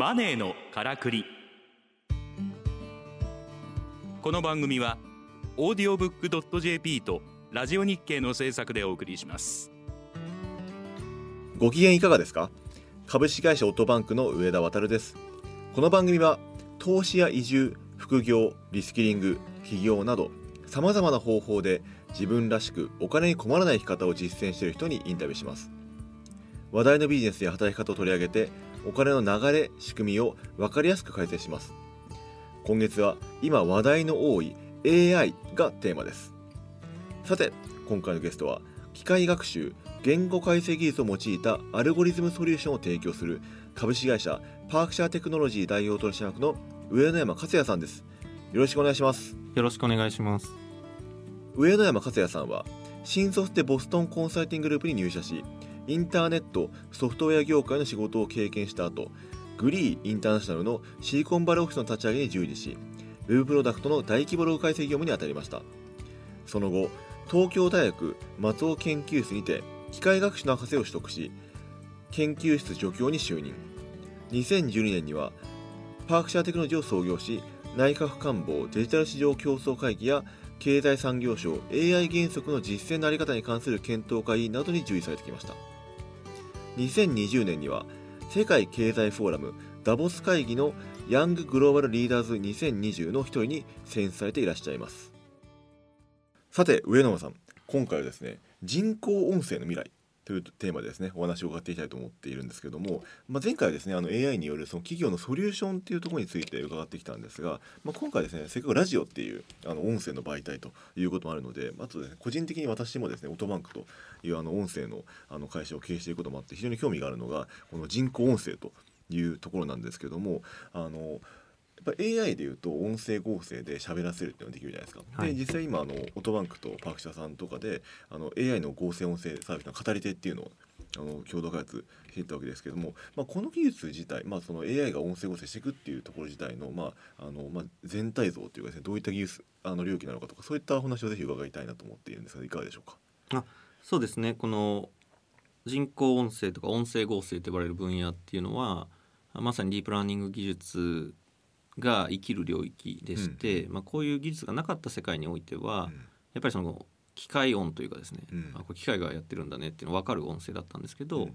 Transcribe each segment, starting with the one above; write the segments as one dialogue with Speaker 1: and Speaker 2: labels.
Speaker 1: マネーのからくり。この番組はオーディオブックドット JP とラジオ日経の制作でお送りします。
Speaker 2: ご機嫌いかがですか？株式会社オートバンクの上田渉です。この番組は投資や移住副業リスキリング起業などさまざまな方法で自分らしくお金に困らない生き方を実践している人にインタビューします。話題のビジネスや働き方を取り上げてお金の流れ仕組みを分かりやすく解説します。今月は今話題の多い AI がテーマです。さて今回のゲストは機械学習言語解析技術を用いたアルゴリズムソリューションを提供する株式会社パークシャーテクノロジー代表取締役の上野山克也さんです。よろしくお願いします。
Speaker 3: よろしくお願いします。
Speaker 2: 上野山克也さんは新卒でボストンコンサルティンググループに入社しインターネットソフトウェア業界の仕事を経験した後グリーインターナショナルのシリコンバレーオフィスの立ち上げに従事しウェブプロダクトの大規模ログ解析業務に当たりました。その後東京大学松尾研究室にて機械学習の博士を取得し研究室助教に就任。2012年にはパークシャーテクノロジーを創業し内閣官房デジタル市場競争会議や経済産業省 AI 原則の実践の在り方に関する検討会などに従事されてきました。2020年には世界経済フォーラムダボス会議のヤンググローバルリーダーズ2020の一人に選出されていらっしゃいます。さて上野さん今回はですね人工音声の未来。というテーマでですねお話を伺っていきたいと思っているんですけども、まあ、前回はですねあの AI によるその企業のソリューションっていうところについて伺ってきたんですが、まあ、今回ですねせっかくラジオっていうあの音声の媒体ということもあるのであとでね個人的に私もですねオートバンクというあの音声のあの会社を経営していることもあって非常に興味があるのがこの人工音声というところなんですけどもあのやっぱり AI でいうと音声合成で喋らせるっていうのができるじゃないですか。
Speaker 3: はい
Speaker 2: で実際今あのオートバンクとパーク社さんとかであの AI の合成音声サービスの語り手っていうのをあの共同開発していったわけですけども、まあ、この技術自体、まあ、その AI が音声合成していくっていうところ自体の,、まああのまあ、全体像というかですねどういった技術あの領域なのかとかそういったお話をぜひ伺いたいなと思っているんですがいかがでしょうか？
Speaker 3: そうですね。この人工音声とか音声合成と呼ばれる分野っていうのはまさにディープラーニング技術が生きる領域でして、まあこういう技術がなかった世界においては、
Speaker 2: うん。
Speaker 3: やっぱりその機械音というかですね、
Speaker 2: うん。
Speaker 3: あこれ機械がやってるんだねっていうのが分かる音声だったんですけど、
Speaker 2: うん。
Speaker 3: ま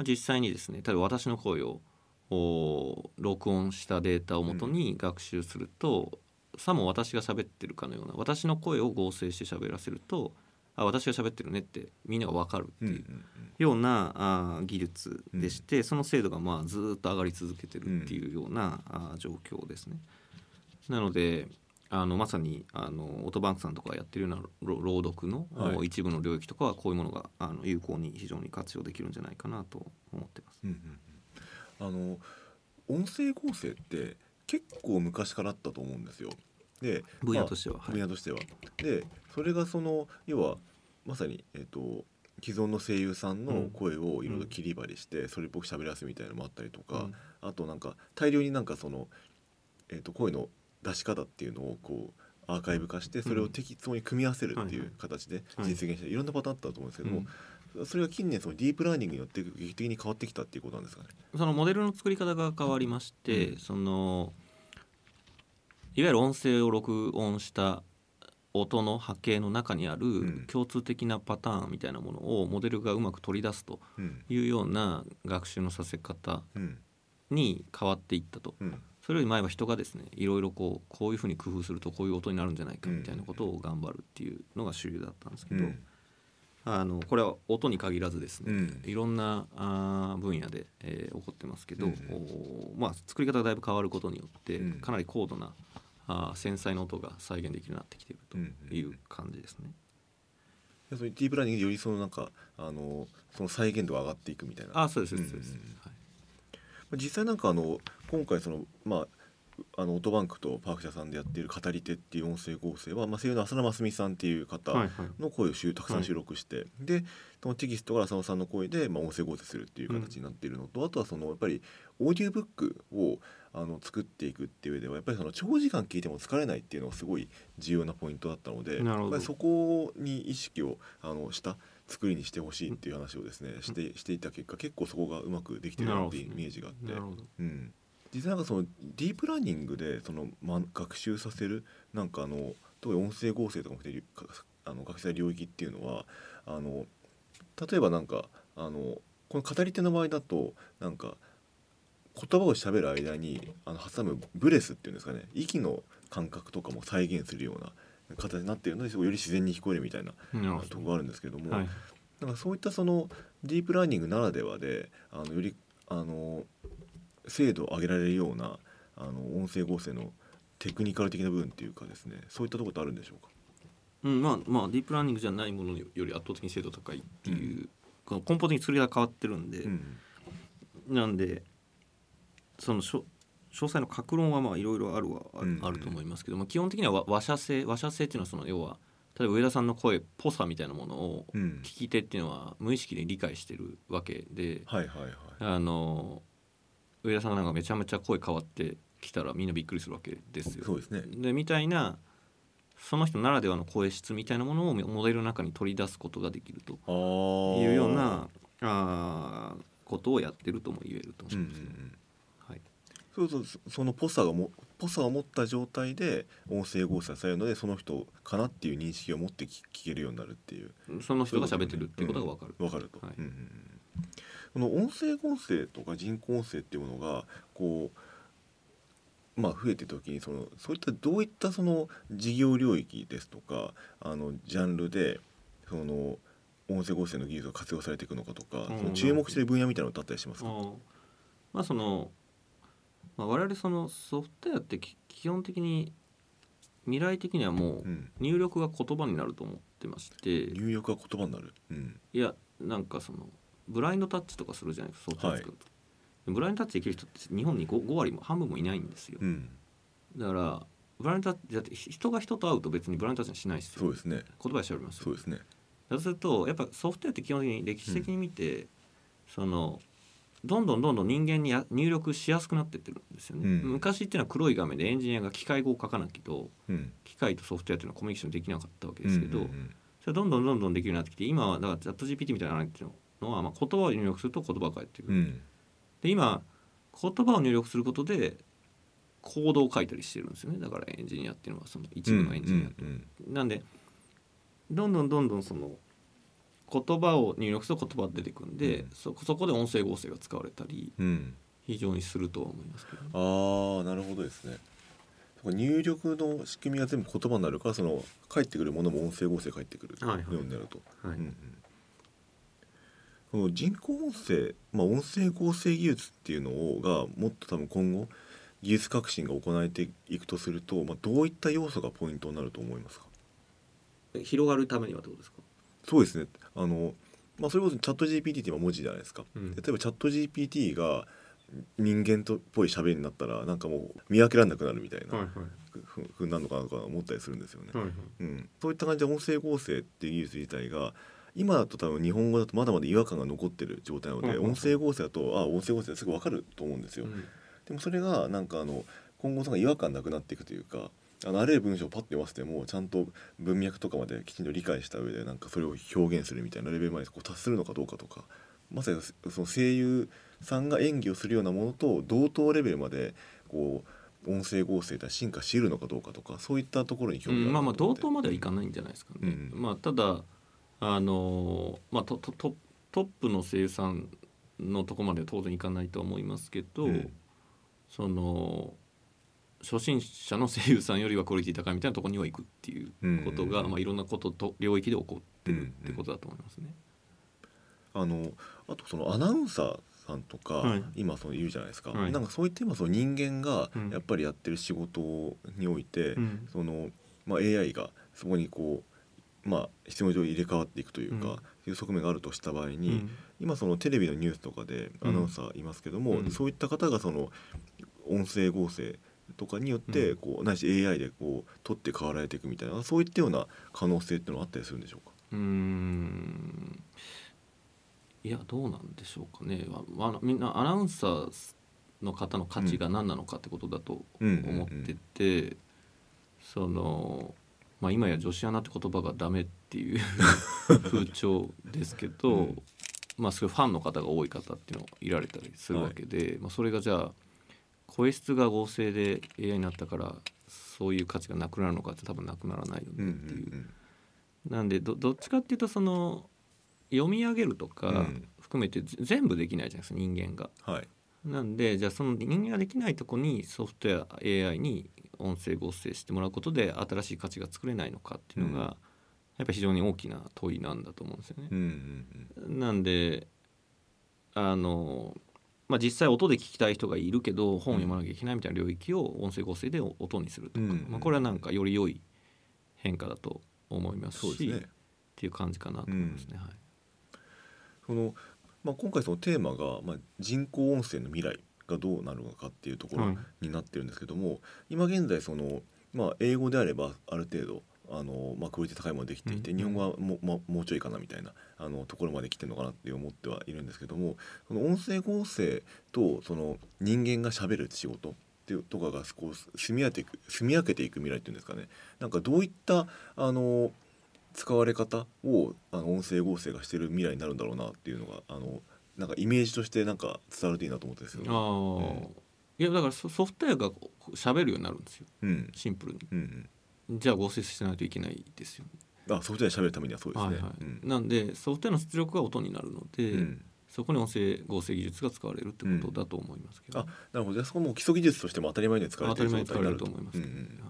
Speaker 3: あ、実際にですね例えば私の声をお録音したデータをもとに学習すると、さも私が喋ってるかのような私の声を合成して喋らせるとあ私が喋ってるねってみんなが分かるって
Speaker 2: うん
Speaker 3: いうようなあー技術でして、その精度がまあずーっと上がり続けてるっていうような、あー状況ですね。なのであのまさにあのオートバンクさんとかがやってるようなろ朗読の、
Speaker 2: はい
Speaker 3: お一部の領域とかはこういうものがあの有効に非常に活用できるんじゃないかなと思ってます。
Speaker 2: うんうんうんあの音声合成って結構昔からあったと思うんですよ。で
Speaker 3: 分野としては、
Speaker 2: まあ
Speaker 3: はい。
Speaker 2: 分野としては。でそれがその要はまさに、えっと既存の声優さんの声をいろいろ切り張りして、それっぽく喋らせるみたいなのもあったりとか、あとなんか大量になんかその、えっと声の出し方っていうのをこうアーカイブ化してそれを適当に組み合わせるっていう形で
Speaker 3: はい。
Speaker 2: 実現していろんなパターンあったと思うんですけども、
Speaker 3: うん。
Speaker 2: それが近年そのディープラーニングによって劇的に変わってきたっていうことなんですかね？
Speaker 3: そのモデルの作り方が変わりまして、
Speaker 2: うん。
Speaker 3: そのいわゆる音声を録音した音の波形の中にあ
Speaker 2: ん。
Speaker 3: る共通的なパターンみたいなものをモデルがうまく取り出すと
Speaker 2: うん。
Speaker 3: いうような学習のさせ方
Speaker 2: うん。
Speaker 3: に変わっていったと。
Speaker 2: うん。
Speaker 3: それより前は人がですねいろいろこうこういうふうに工夫するとこういう音になるんじゃないかみたいなことを頑張るっていうのが主流だったんですけど、
Speaker 2: うん。
Speaker 3: あのこれは音に限らずですね、
Speaker 2: うん。
Speaker 3: いろんなあー分野で、えー起こってますけど、まあ、作り方がだいぶ変わることによって、
Speaker 2: うん。
Speaker 3: かなり高度なあー繊細な音が再現できるようになってきている
Speaker 2: うん
Speaker 3: という感じですね。
Speaker 2: でそのディープラーニングでよりそのなんかあのその再現度が上がっていくみたいな。
Speaker 3: あそうですそうですそうです、
Speaker 2: うんうんうん
Speaker 3: はい
Speaker 2: 実際なんかあの今回そのまああのオートバンクとパーク社さんでやっている語り手っていう音声合成は、まあ、声優の浅野真澄さんっていう方
Speaker 3: はいはい。
Speaker 2: の声を収たくさん収録して、でそのテキストから浅野さんの声で、まあ、音声合成するっていう形になっているのと、あとはそのやっぱりオーディオブックをあの作っていくっていう上ではやっぱりその長時間聞いても疲れないっていうのがすごい重要なポイントだったのでそこに意識をあのした作りにしてほしいっていう話をですねしてしていた結果結構そこがうまくできてるなっていうイメージがあって。
Speaker 3: なるほど。
Speaker 2: うん実際なんかそのディープラーニングでその、ま、学習させるなんかあの特に音声合成とかもあの学習領域っていうのはあの例えばなんかあのこの語り手の場合だとなんか言葉を喋る間にあの挟むブレスっていうんですかね息の感覚とかも再現するような形になっているのでより自然に聞こえるみたいなところがあるんですけれども、
Speaker 3: はい。
Speaker 2: なんかそういったそのディープラーニングならではであのよりあの精度を上げられるようなあの音声合成のテクニカル的な部分っていうかですねそういったところってあるんでしょうか？
Speaker 3: うん、まあまあディープラーニングじゃないものより圧倒的に精度高いっていう、この根本的に作りが変わってるんで、
Speaker 2: うん
Speaker 3: なんでそのしょ詳細の格論はまあいろいろあるはあ,、
Speaker 2: うん
Speaker 3: あると思いますけども基本的には和話者性話者性っていうのはその要は例えば上田さんの声っぽさみたいなものを
Speaker 2: うん。
Speaker 3: 聞き手っていうのは無意識で理解してるわけで、
Speaker 2: はいはいはい。
Speaker 3: あの上田さんがなんかめちゃめちゃ声変わってきたらみんなびっくりするわけですよ。
Speaker 2: そうですね。
Speaker 3: でみたいなその人ならではの声質みたいなものをモデルの中に取り出すことができるというようなあー。ことをやってるとも言えると思
Speaker 2: うんうんう
Speaker 3: います、
Speaker 2: ん。
Speaker 3: はい、
Speaker 2: そうそうそそのポサがもポサを持った状態で音声合成されるのでその人かなっていう認識を持って聞聞けるようになるっていう。
Speaker 3: その人が喋ってるっていうことが分かる。
Speaker 2: わかると、
Speaker 3: はい。
Speaker 2: うんうんうんこの音声合成とか人工音声っていうものがこうまあ増えてる時にそのそういったどういったその事業領域ですとかあのジャンルでその音声合成の技術が活用されていくのかとか、
Speaker 3: うん。
Speaker 2: その注目してる分野みたいなのってあったりしますか、
Speaker 3: あーまあその、まあ、我々そのソフトウェアってき基本的に未来的にはも
Speaker 2: う
Speaker 3: うん。入力が言葉になると思ってまして。
Speaker 2: 入力が言葉になる、うん。
Speaker 3: いやなんかそのブラインドタッチとかするじゃないですかソフトウェア作ると、ブラインドタッチできる人って日本に 5, 5割も半分もいないんですよ、
Speaker 2: うん、
Speaker 3: だからブラインドタッチだって人が人と会うと別にブラインドタッチはしないですよ。
Speaker 2: そうですね。
Speaker 3: 言葉で喋りますよ。
Speaker 2: そうですね。
Speaker 3: そうするとやっぱソフトウェアって基本的に歴史的に見て、そのどんどんどんどん人間にや入力しやすくなってってるんですよね、
Speaker 2: うん。
Speaker 3: 昔っていうのは黒い画面でエンジニアが機械語を書かなきゃと
Speaker 2: うん。
Speaker 3: 機械とソフトウェアっていうのはコミュニケーションできなかったわけですけど、
Speaker 2: うんうん
Speaker 3: それどんどんどんどんできるようになってきて今はだからチャット GPT みたいなのっていうのは、まあ、言葉を入力すると言葉が返ってく。る、
Speaker 2: うん。
Speaker 3: で今言葉を入力することでコードを書いたりしてるんですよね。だからエンジニアっていうのはその一部のエンジニアと、
Speaker 2: うん
Speaker 3: なんでどんどんどんどんその言葉を入力すると言葉が出てくるんで、
Speaker 2: うん。
Speaker 3: そそこで音声合成が使われたり
Speaker 2: うん。うん
Speaker 3: 非常にするとは思いますけど、ね、
Speaker 2: ああなるほどですね。入力の仕組みが全部言葉になるからその返ってくるものも音声合成返ってくるよ
Speaker 3: はいはいう
Speaker 2: になると、
Speaker 3: はい。
Speaker 2: うんうんこの人工音声、まあ、音声合成技術っていうのがもっと多分今後技術革新が行われていくとすると、まあ、どういった要素がポイントになると思いますか？
Speaker 3: 広がるためにはどうですか、
Speaker 2: そうですね。あの、まあ、それこそチャット GPT って今文字じゃないですか、
Speaker 3: うん。
Speaker 2: 例えばチャット GPT が人間とっぽい喋りになったらなんかもう見分けられなくなるみたいな、
Speaker 3: はい
Speaker 2: ふふうになるのかなとか思ったりするんですよね。
Speaker 3: はいはい。
Speaker 2: うん、そういった感じで音声合成っていう技術自体が今だと多分日本語だとまだまだ違和感が残ってる状態なので、音声合成だとあ音声合成ですぐ分かると思うんですよ。
Speaker 3: うん
Speaker 2: でもそれがなんかあの今後その違和感なくなっていくというかあのあらゆる文章をパッと読ませてもちゃんと文脈とかまできちんと理解した上でなんかそれを表現するみたいなレベルまでこう達するのかどうかとかまさにその声優さんが演技をするようなものと同等レベルまでこう音声合成が進化し得るのかどうかとかそういったところに興味がある
Speaker 3: うんまあまあ同等まではいかないんじゃないですかね。
Speaker 2: うん
Speaker 3: まあただあのまあトトトトップの生産のとこまでは当然いかないとは思いますけど、
Speaker 2: うん
Speaker 3: その初心者の声優さんよりはクオリティ高いみたいなところには行くっていうことが、
Speaker 2: うん。
Speaker 3: まあいろんなことと領域で起こってるってことだと思いますね。
Speaker 2: あのあとそのアナウンサーさんとか、
Speaker 3: はい。
Speaker 2: 今そのいるじゃないですか、
Speaker 3: はい。
Speaker 2: なんかそういった今その人間が
Speaker 3: うん。
Speaker 2: やっぱりやってる仕事において、
Speaker 3: うん。
Speaker 2: そのまあ、AI がそこにこう、まあ、必要上入れ替わっていくというか、
Speaker 3: うん。
Speaker 2: いう側面があるとした場合に、
Speaker 3: うん。
Speaker 2: 今そのテレビのニュースとかでアナウンサーいますけども、
Speaker 3: うん。
Speaker 2: そういった方がその音声合成とかによってこう、ないし AI でこう取って代わられていくみたいなそういったような可能性っていうのはあったりするんでしょうか？
Speaker 3: うーん。いやどうなんでしょうかね、まあ、みんなアナウンサーの方の価値が何なのかってことだと
Speaker 2: うん。
Speaker 3: 思ってて、その、まあ、今や女子アナって言葉がダメっていう 風潮ですけど、
Speaker 2: うん。
Speaker 3: まあそういうファンの方が多い方っていうのがいられたりするわけで、まあ、それがじゃあ声質が合成で AI になったからそういう価値がなくなるのかって多分なくならないよ
Speaker 2: うんう
Speaker 3: ねっていう、
Speaker 2: ん
Speaker 3: なんでどどっちかっていうとその読み上げるとか
Speaker 2: うん。
Speaker 3: 含めてぜ全部できないじゃないですか人間が。
Speaker 2: うんはい
Speaker 3: なんでじゃあその人間ができないとこにソフトウェア AI に音声合成してもらうことで新しい価値が作れないのかっていうのが、
Speaker 2: うん。
Speaker 3: やっぱり非常に大きな問いなんだと思うんですよね。
Speaker 2: うんうん
Speaker 3: なんであの、まあ、実際音で聞きたい人がいるけど本を読まなきゃいけないみたいな領域を音声合成で音にするとか、
Speaker 2: うん
Speaker 3: まあ、これはなんかより良い変化だと思いますしっていう感じかなと思いますね。はい。
Speaker 2: その、まあ、今回そのテーマが、まあ、人工音声の未来がどうなるのかっていうところ
Speaker 3: はい
Speaker 2: になってるんですけども、今現在その、まあ、英語であればある程度あの、まあ、クオリティ高いものができていて、
Speaker 3: うん
Speaker 2: 日本語はもう,、まあ、もうちょいかなみたいなあのところまで来てるのかなって思ってはいるんですけどもその音声合成とその人間がしゃべる仕事っていうとかがこう住み分けていく住み分けていく未来っていうんですかね。なんかどういったあの使われ方をあの音声合成がしてる未来になるんだろうなっていうのがあのなんかイメージとしてなんか伝わるといいなと思ってですよね。
Speaker 3: あーいやだからソソフトウェアが喋るようになるんですよ。
Speaker 2: うん
Speaker 3: シンプルに。
Speaker 2: うん
Speaker 3: じゃあ合成しないといけないですよ。ね。
Speaker 2: うん、あソフトウェアで喋るためにはそうですね。
Speaker 3: はいはい。
Speaker 2: うん。
Speaker 3: なんでソフトウェアの出力が音になるので、
Speaker 2: うん。
Speaker 3: そこに音声合成技術が使われるってことだと思いますけど、
Speaker 2: あなるほど。じゃあそこも基礎技術としても当たり前に使われてる
Speaker 3: 当たり前に使われると
Speaker 2: 状
Speaker 3: 思いますねはい
Speaker 2: うんうん。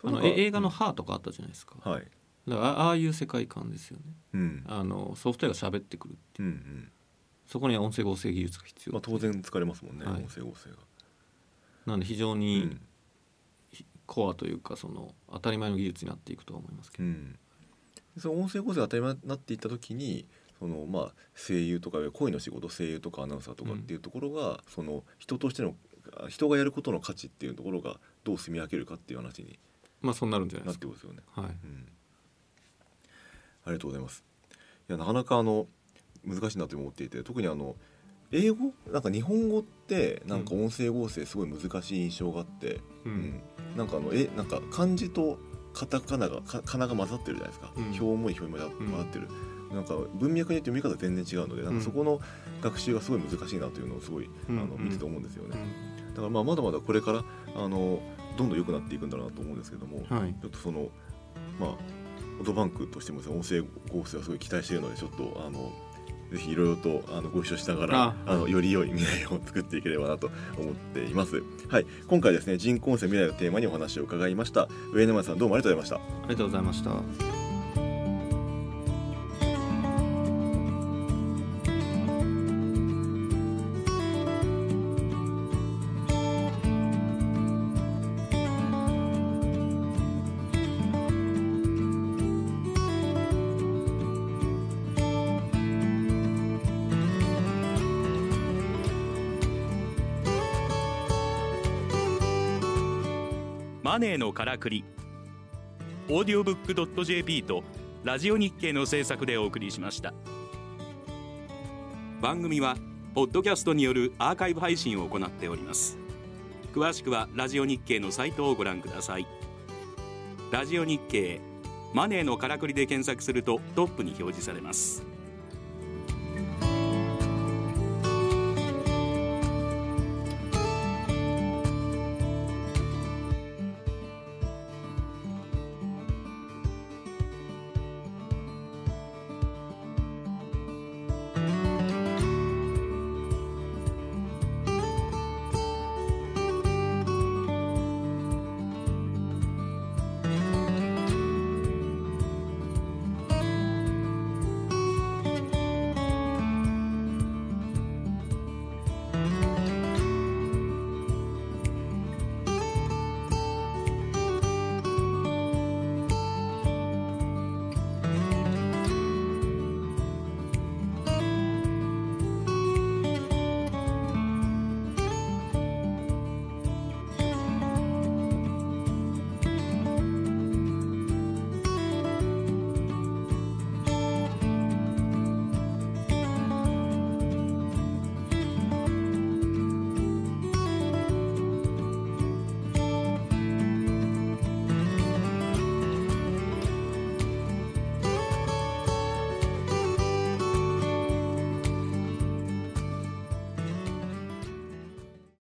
Speaker 2: そう
Speaker 3: あのえ映画の「ハーとかあったじゃないですか。
Speaker 2: はい
Speaker 3: だからあああいう世界観ですよね。
Speaker 2: うん。
Speaker 3: あのソフトウェアが喋ってくるって
Speaker 2: う。んう
Speaker 3: いうん。そこには音声合成技術が必要、
Speaker 2: まあ当然使われますもんね、
Speaker 3: はい。
Speaker 2: 音声合成が。
Speaker 3: なんで非常
Speaker 2: う
Speaker 3: に
Speaker 2: ん。
Speaker 3: コアというかその当たり前の技術になっていくとは思いますけど、
Speaker 2: うん、その音声合成が当たり前になっていった時にそのまあ声優とか声の仕事声優とかアナウンサーとかっていうところが、その人としての人がやることの価値っていうところがどう住み分けるかっていう話に
Speaker 3: まあそうなるんじゃない
Speaker 2: な
Speaker 3: ですか。
Speaker 2: ってますよね。
Speaker 3: はい。
Speaker 2: うん、ありがとうございます。いやなかなかあの難しいなと思っていて特にあの英語？なんか日本語ってなんか音声合成すごい難しい印象があって、
Speaker 3: う
Speaker 2: うん。なんかあのえなんか漢字とカタカナがかかなが混ざってるじゃないですか、
Speaker 3: うん。
Speaker 2: 表もい表も混ざってる、なんか文脈によって読み方全然違うのでなん
Speaker 3: うん。
Speaker 2: かそこの学習がすごい難しいなというのをすごい、
Speaker 3: うん。
Speaker 2: あの見てて思うんですよね、
Speaker 3: うん。
Speaker 2: だからまあまだまだこれからあのどんどん良くなっていくんだろうなと思うんですけども、
Speaker 3: はい。
Speaker 2: ちょっとそのまあオートバンクとしてもですね音声合成はすごい期待しているのでちょっとあのぜひいろいろとあのご一緒しながら
Speaker 3: あ
Speaker 2: あのより良い未来を作っていければなと思っています。はい、今回ですね人工音声未来のテーマにお話を伺いました。上沼さんどうもありがとうございました。
Speaker 3: ありがとうございました
Speaker 1: マネーのからくり。オーディオブックドット .jp とラジオ日経の制作でお送りしました。番組はポッドキャストによるアーカイブ配信を行っております。詳しくはラジオ日経のサイトをご覧ください。ラジオ日経マネーのからくりで検索するとトップに表示されます。